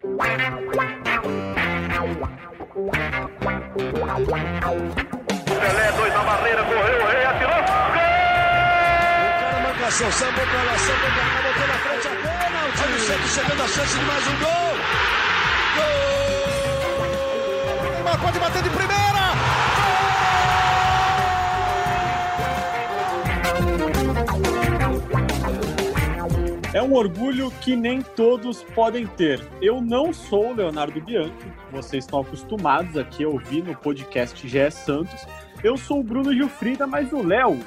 Pelé, dois na barreira, correu, o rei atirou. Gol! O cara marcação, sambou pra lá, sambou pra cá, botou na frente a pênalti. Olha o Santos chegando a chance de mais um gol. Gol! Neymar pode bater de primeira. É um orgulho que nem todos podem ter. Eu não sou o Leonardo Bianchi, vocês estão acostumados aqui a ouvir no podcast GE Santos. Eu sou o Bruno Gilfrida, mas o Léo,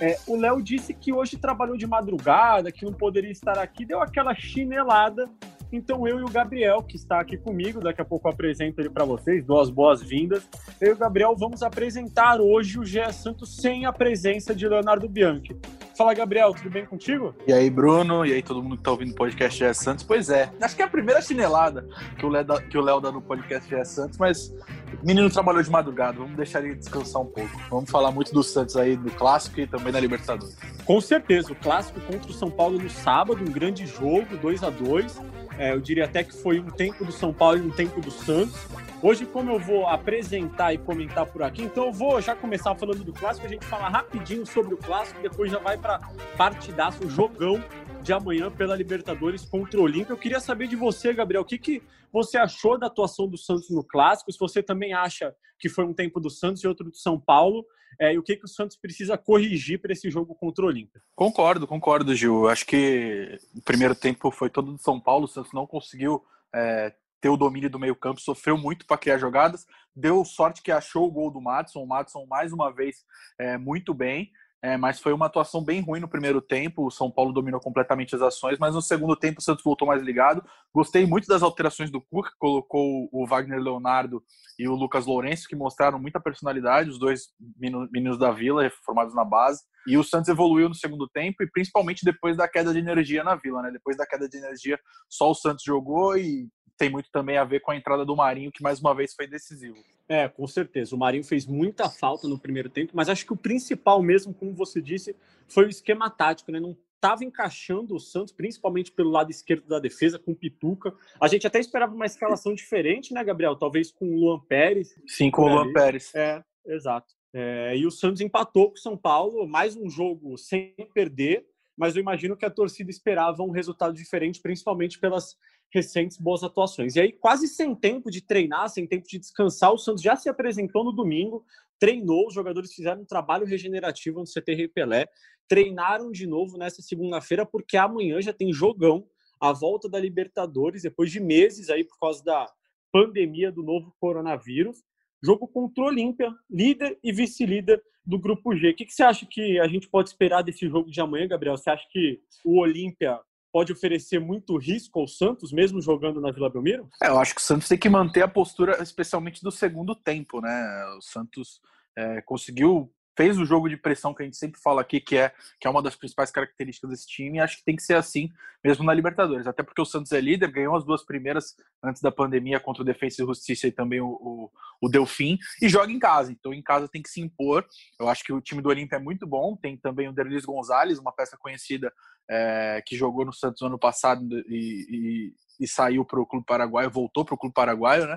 é, o Léo disse que hoje trabalhou de madrugada, que não poderia estar aqui, deu aquela chinelada. Então eu e o Gabriel, que está aqui comigo, daqui a pouco apresento ele para vocês, duas boas-vindas. Eu e o Gabriel vamos apresentar hoje o GE Santos sem a presença de Leonardo Bianchi. Fala, Gabriel, tudo bem contigo? E aí, Bruno, e aí todo mundo que tá ouvindo o podcast GE Santos. Pois é, acho que é a primeira chinelada que o Léo dá, que o Léo dá no podcast GE Santos, mas o menino trabalhou de madrugada, vamos deixar ele descansar um pouco. Vamos falar muito do Santos aí, do Clássico e também da Libertadores. Com certeza, o Clássico contra o São Paulo no sábado, um grande jogo, 2 a 2 é, Eu diria até que foi um tempo do São Paulo e um tempo do Santos. Hoje, como eu vou apresentar e comentar por aqui, então eu vou já começar falando do clássico, a gente fala rapidinho sobre o clássico, depois já vai para partidaço, jogão de amanhã pela Libertadores contra o Olímpia. Eu queria saber de você, Gabriel, o que, que você achou da atuação do Santos no clássico? Se você também acha que foi um tempo do Santos e outro do São Paulo, é, e o que, que o Santos precisa corrigir para esse jogo contra o Olímpia? Concordo, concordo, Gil. Acho que o primeiro tempo foi todo do São Paulo, o Santos não conseguiu. É ter o domínio do meio-campo, sofreu muito para criar jogadas. Deu sorte que achou o gol do Madison. O Madison, mais uma vez, é, muito bem. É, mas foi uma atuação bem ruim no primeiro tempo. O São Paulo dominou completamente as ações, mas no segundo tempo o Santos voltou mais ligado. Gostei muito das alterações do Cuca, que colocou o Wagner Leonardo e o Lucas Lourenço, que mostraram muita personalidade, os dois meninos da Vila, formados na base. E o Santos evoluiu no segundo tempo, e principalmente depois da queda de energia na Vila. Né? Depois da queda de energia, só o Santos jogou e tem muito também a ver com a entrada do Marinho, que mais uma vez foi decisivo. É, com certeza. O Marinho fez muita falta no primeiro tempo, mas acho que o principal mesmo, como você disse, foi o esquema tático, né? Não estava encaixando o Santos, principalmente pelo lado esquerdo da defesa, com o Pituca. A gente até esperava uma escalação diferente, né, Gabriel? Talvez com o Luan Pérez. Sim, com o Luan Pérez. É, exato. É, e o Santos empatou com o São Paulo, mais um jogo sem perder, mas eu imagino que a torcida esperava um resultado diferente, principalmente pelas recentes boas atuações. E aí, quase sem tempo de treinar, sem tempo de descansar, o Santos já se apresentou no domingo, treinou, os jogadores fizeram um trabalho regenerativo no CT Rei Pelé, treinaram de novo nessa segunda-feira, porque amanhã já tem jogão, a volta da Libertadores, depois de meses aí por causa da pandemia do novo coronavírus. Jogo contra o Olímpia, líder e vice-líder do grupo G. O que, que você acha que a gente pode esperar desse jogo de amanhã, Gabriel? Você acha que o Olímpia pode oferecer muito risco ao Santos, mesmo jogando na Vila Belmiro? É, eu acho que o Santos tem que manter a postura, especialmente do segundo tempo, né? O Santos é, conseguiu fez o jogo de pressão que a gente sempre fala aqui, que é, que é uma das principais características desse time, e acho que tem que ser assim mesmo na Libertadores. Até porque o Santos é líder, ganhou as duas primeiras antes da pandemia contra o Defensa e Justiça e também o, o, o Delfim, e joga em casa. Então em casa tem que se impor. Eu acho que o time do Olímpia é muito bom, tem também o Derlis Gonzalez, uma peça conhecida é, que jogou no Santos ano passado e, e, e saiu para o Clube Paraguaio, voltou para o Clube Paraguaio, né?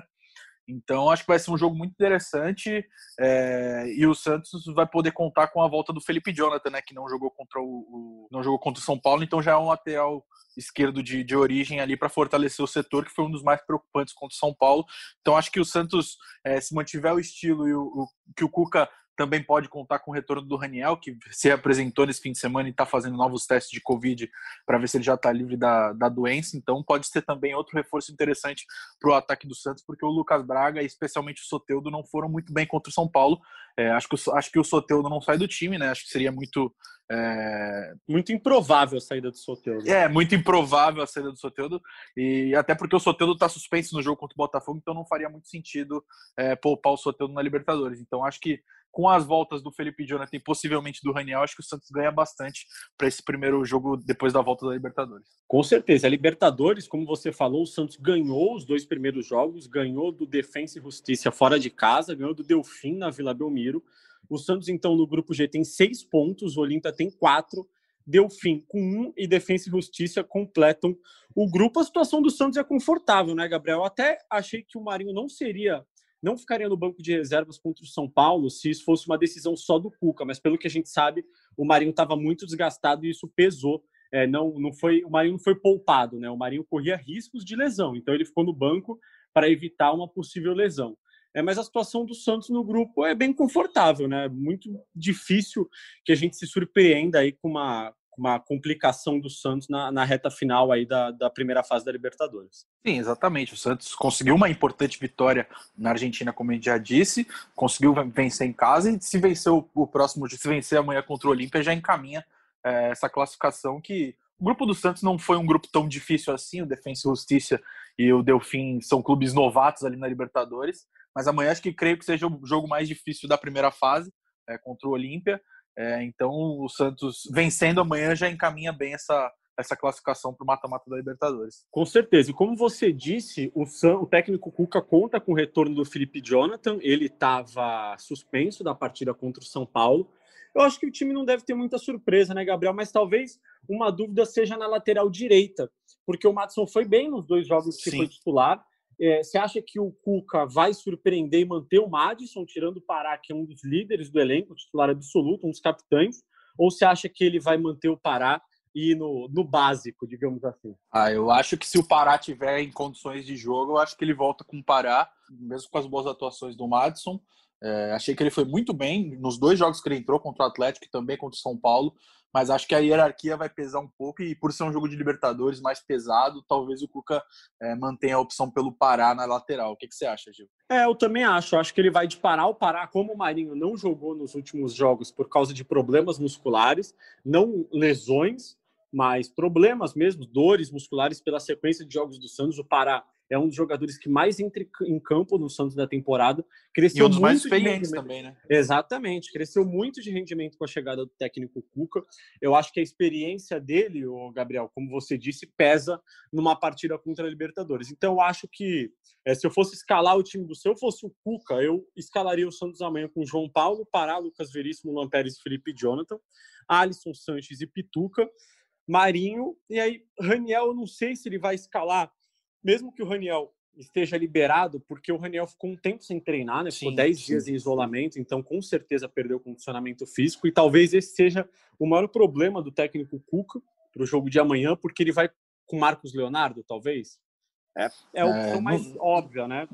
Então acho que vai ser um jogo muito interessante é, e o Santos vai poder contar com a volta do Felipe Jonathan, né, que não jogou contra o, o não jogou contra o São Paulo, então já é um lateral esquerdo de, de origem ali para fortalecer o setor, que foi um dos mais preocupantes contra o São Paulo. Então acho que o Santos, é, se mantiver o estilo e o, o que o Cuca também pode contar com o retorno do Raniel, que se apresentou nesse fim de semana e está fazendo novos testes de Covid para ver se ele já está livre da, da doença. Então pode ser também outro reforço interessante para o ataque do Santos, porque o Lucas Braga e especialmente o Soteudo não foram muito bem contra o São Paulo. É, acho, que, acho que o Soteudo não sai do time, né? Acho que seria muito. É... Muito improvável a saída do Soteudo. É, muito improvável a saída do Soteudo. E até porque o Soteudo está suspenso no jogo contra o Botafogo, então não faria muito sentido é, poupar o Soteudo na Libertadores. Então acho que com as voltas do Felipe Jonathan e possivelmente do Raniel, acho que o Santos ganha bastante para esse primeiro jogo depois da volta da Libertadores. Com certeza. A Libertadores, como você falou, o Santos ganhou os dois primeiros jogos, ganhou do Defensa e Justiça fora de casa, ganhou do Delfim na Vila Belmiro. O Santos, então, no grupo G tem seis pontos, o Olímpia tem quatro. Delfim com um e Defensa e Justiça completam o grupo. A situação do Santos é confortável, né, Gabriel? Até achei que o Marinho não seria, não ficaria no banco de reservas contra o São Paulo se isso fosse uma decisão só do Cuca, mas pelo que a gente sabe, o Marinho estava muito desgastado e isso pesou. É, não, não foi, o Marinho não foi poupado, né? O Marinho corria riscos de lesão, então ele ficou no banco para evitar uma possível lesão. É, mas a situação do Santos no grupo é bem confortável, né? Muito difícil que a gente se surpreenda aí com uma, uma complicação do Santos na, na reta final aí da, da, primeira fase da Libertadores. Sim, exatamente. O Santos conseguiu uma importante vitória na Argentina, como a gente já disse, conseguiu vencer em casa e se vencer o, o próximo, se vencer amanhã contra o Olímpia, já encaminha é, essa classificação que o grupo do Santos não foi um grupo tão difícil assim, o Defensa e Justiça e o Delfim são clubes novatos ali na Libertadores, mas amanhã acho que creio que seja o jogo mais difícil da primeira fase é, contra o Olímpia. É, então o Santos vencendo amanhã já encaminha bem essa, essa classificação para o mata-mata da Libertadores. Com certeza. E como você disse, o, San, o técnico Cuca conta com o retorno do Felipe Jonathan. Ele estava suspenso da partida contra o São Paulo. Eu acho que o time não deve ter muita surpresa, né, Gabriel? Mas talvez uma dúvida seja na lateral direita, porque o Matson foi bem nos dois jogos que Sim. foi titular. É, você acha que o Cuca vai surpreender e manter o Madison, tirando o Pará, que é um dos líderes do elenco, titular absoluto, um dos capitães? Ou você acha que ele vai manter o Pará e no, no básico, digamos assim? Ah, eu acho que se o Pará tiver em condições de jogo, eu acho que ele volta com o Pará, mesmo com as boas atuações do Madison. É, achei que ele foi muito bem nos dois jogos que ele entrou contra o Atlético e também contra o São Paulo, mas acho que a hierarquia vai pesar um pouco e por ser um jogo de Libertadores mais pesado, talvez o Cuca é, mantenha a opção pelo Pará na lateral. O que, que, você acha, Gil? É, eu também acho. Acho que ele vai de parar o Pará, como o Marinho não jogou nos últimos jogos por causa de problemas musculares, não lesões, mas problemas mesmo, dores musculares pela sequência de jogos do Santos. O Pará é um dos jogadores que mais entra em campo no Santos da temporada. Cresceu e um dos mais experientes também, né? Exatamente, cresceu muito de rendimento com a chegada do técnico Cuca. Eu acho que a experiência dele, o Gabriel, como você disse, pesa numa partida contra a Libertadores. Então, eu acho que é, se eu fosse escalar o time do seu, fosse o Cuca, eu escalaria o Santos amanhã com João Paulo, Pará, Lucas Veríssimo, Lampérez, Felipe Jonathan, Alisson Sanches e Pituca. Marinho, e aí Raniel, eu não sei se ele vai escalar mesmo que o Raniel esteja liberado, porque o Raniel ficou um tempo sem treinar, né? Ficou 10 dias em isolamento, então com certeza perdeu o condicionamento físico e talvez esse seja o maior problema do técnico Cuca para o jogo de amanhã, porque ele vai com Marcos Leonardo, talvez. É, é, é o mais não... óbvio, né?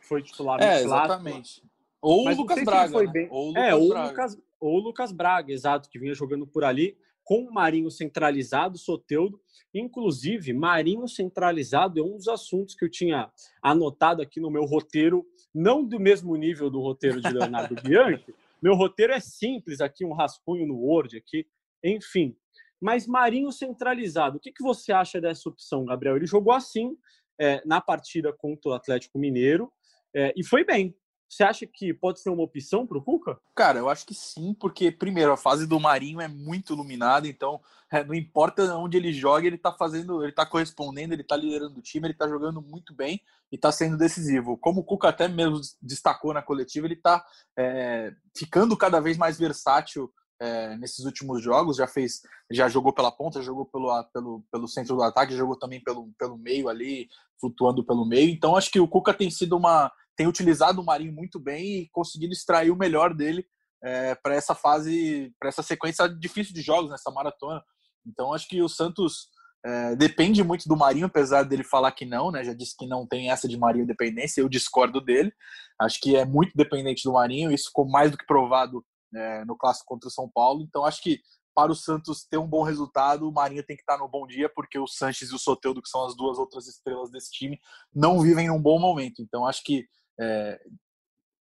Foi titular É, exatamente. Ou o Lucas Braga, né? bem... ou o Lucas é, ou Braga. Lucas, ou o Lucas Braga, exato, que vinha jogando por ali com o Marinho centralizado, Soteudo. Inclusive, Marinho centralizado é um dos assuntos que eu tinha anotado aqui no meu roteiro, não do mesmo nível do roteiro de Leonardo Bianchi. Meu roteiro é simples aqui, um rascunho no Word aqui, enfim. Mas Marinho centralizado, o que, que você acha dessa opção, Gabriel? Ele jogou assim é, na partida contra o Atlético Mineiro é, e foi bem. Você acha que pode ser uma opção para o Cuca? Cara, eu acho que sim, porque, primeiro, a fase do Marinho é muito iluminada, então é, não importa onde ele joga, ele está fazendo, ele está correspondendo, ele está liderando o time, ele está jogando muito bem e está sendo decisivo. Como o Cuca até mesmo destacou na coletiva, ele está é, ficando cada vez mais versátil é, nesses últimos jogos, já fez, já jogou pela ponta, jogou pelo, pelo, pelo centro do ataque, jogou também pelo, pelo meio ali, flutuando pelo meio. Então acho que o Cuca tem sido uma tem utilizado o Marinho muito bem e conseguido extrair o melhor dele é, para essa fase, para essa sequência difícil de jogos nessa maratona. Então acho que o Santos é, depende muito do Marinho, apesar dele falar que não, né? Já disse que não tem essa de Marinho dependência, eu discordo dele. Acho que é muito dependente do Marinho, isso ficou mais do que provado é, no clássico contra o São Paulo. Então acho que para o Santos ter um bom resultado, o Marinho tem que estar no bom dia, porque o Sanches e o Soteudo, que são as duas outras estrelas desse time, não vivem um bom momento. Então acho que é,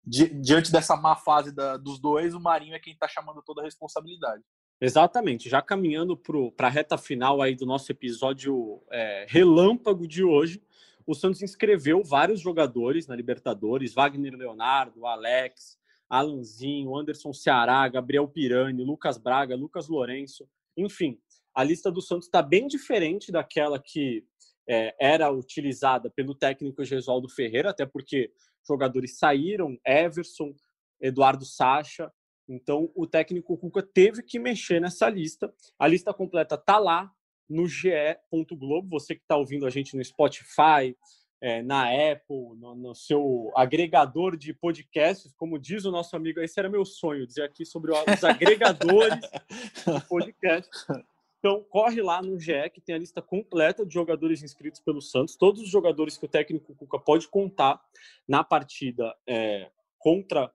di, diante dessa má fase da, dos dois, o Marinho é quem está chamando toda a responsabilidade. Exatamente. Já caminhando para a reta final aí do nosso episódio é, relâmpago de hoje, o Santos inscreveu vários jogadores na Libertadores: Wagner Leonardo, Alex, Alanzinho, Anderson Ceará, Gabriel Pirani, Lucas Braga, Lucas Lourenço. Enfim, a lista do Santos está bem diferente daquela que é, era utilizada pelo técnico Gesualdo Ferreira, até porque jogadores saíram, Everson, Eduardo Sacha, Então, o técnico Cuca teve que mexer nessa lista. A lista completa está lá no ge.globo. Você que está ouvindo a gente no Spotify, é, na Apple, no, no, seu agregador de podcasts, como diz o nosso amigo, esse era meu sonho, dizer aqui sobre os agregadores de podcasts. Então, corre lá no GE, que tem a lista completa de jogadores inscritos pelo Santos, todos os jogadores que o técnico Cuca pode contar na partida é, contra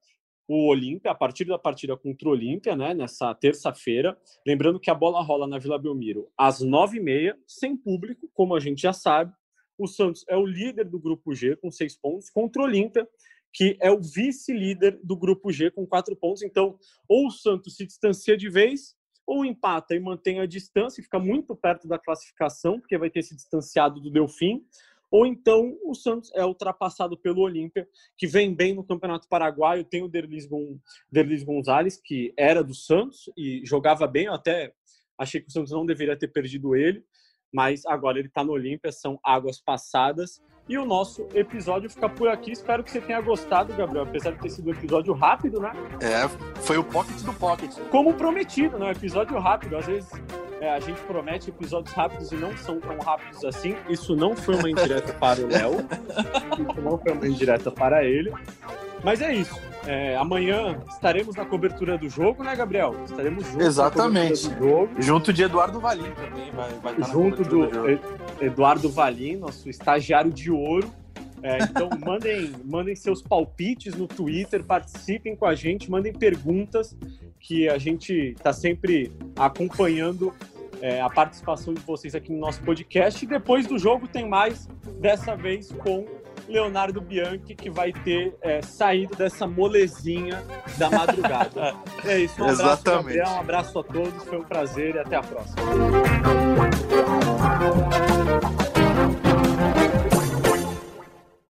o Olímpia, a partir da partida contra o Olímpia, né, nessa terça-feira. Lembrando que a bola rola na Vila Belmiro às nove e meia, sem público, como a gente já sabe. O Santos é o líder do grupo G com seis pontos, contra o Olímpia, que é o vice-líder do grupo G com quatro pontos. Então, ou o Santos se distancia de vez, ou empata e mantém a distância, fica muito perto da classificação, porque vai ter se distanciado do Delfim, ou então o Santos é ultrapassado pelo Olímpia, que vem bem no Campeonato Paraguaio. Tem o Derlis, Gon, Derlis Gonzalez, que era do Santos e jogava bem. Eu até achei que o Santos não deveria ter perdido ele, mas agora ele está no Olímpia, são águas passadas. E o nosso episódio fica por aqui. Espero que você tenha gostado, Gabriel, apesar de ter sido um episódio rápido, né? É, foi o pocket do pocket. Como prometido, né? Episódio rápido. Às vezes é, a gente promete episódios rápidos e não são tão rápidos assim. Isso não foi uma indireta para o Léo. Isso não foi uma indireta para ele. Mas é isso. É, amanhã estaremos na cobertura do jogo, né, Gabriel? Estaremos juntos. Exatamente. Junto de Eduardo Valim também. Vai, vai estar Junto do, do Eduardo Valim, nosso estagiário de ouro. É, então, mandem, mandem seus palpites no Twitter, participem com a gente, mandem perguntas, que a gente está sempre acompanhando é, a participação de vocês aqui no nosso podcast. E depois do jogo tem mais, dessa vez com Leonardo Bianchi, que vai ter é, saído dessa molezinha da madrugada. é isso, um abraço, Exatamente. Gabriel, um abraço a todos, foi um prazer e até a próxima.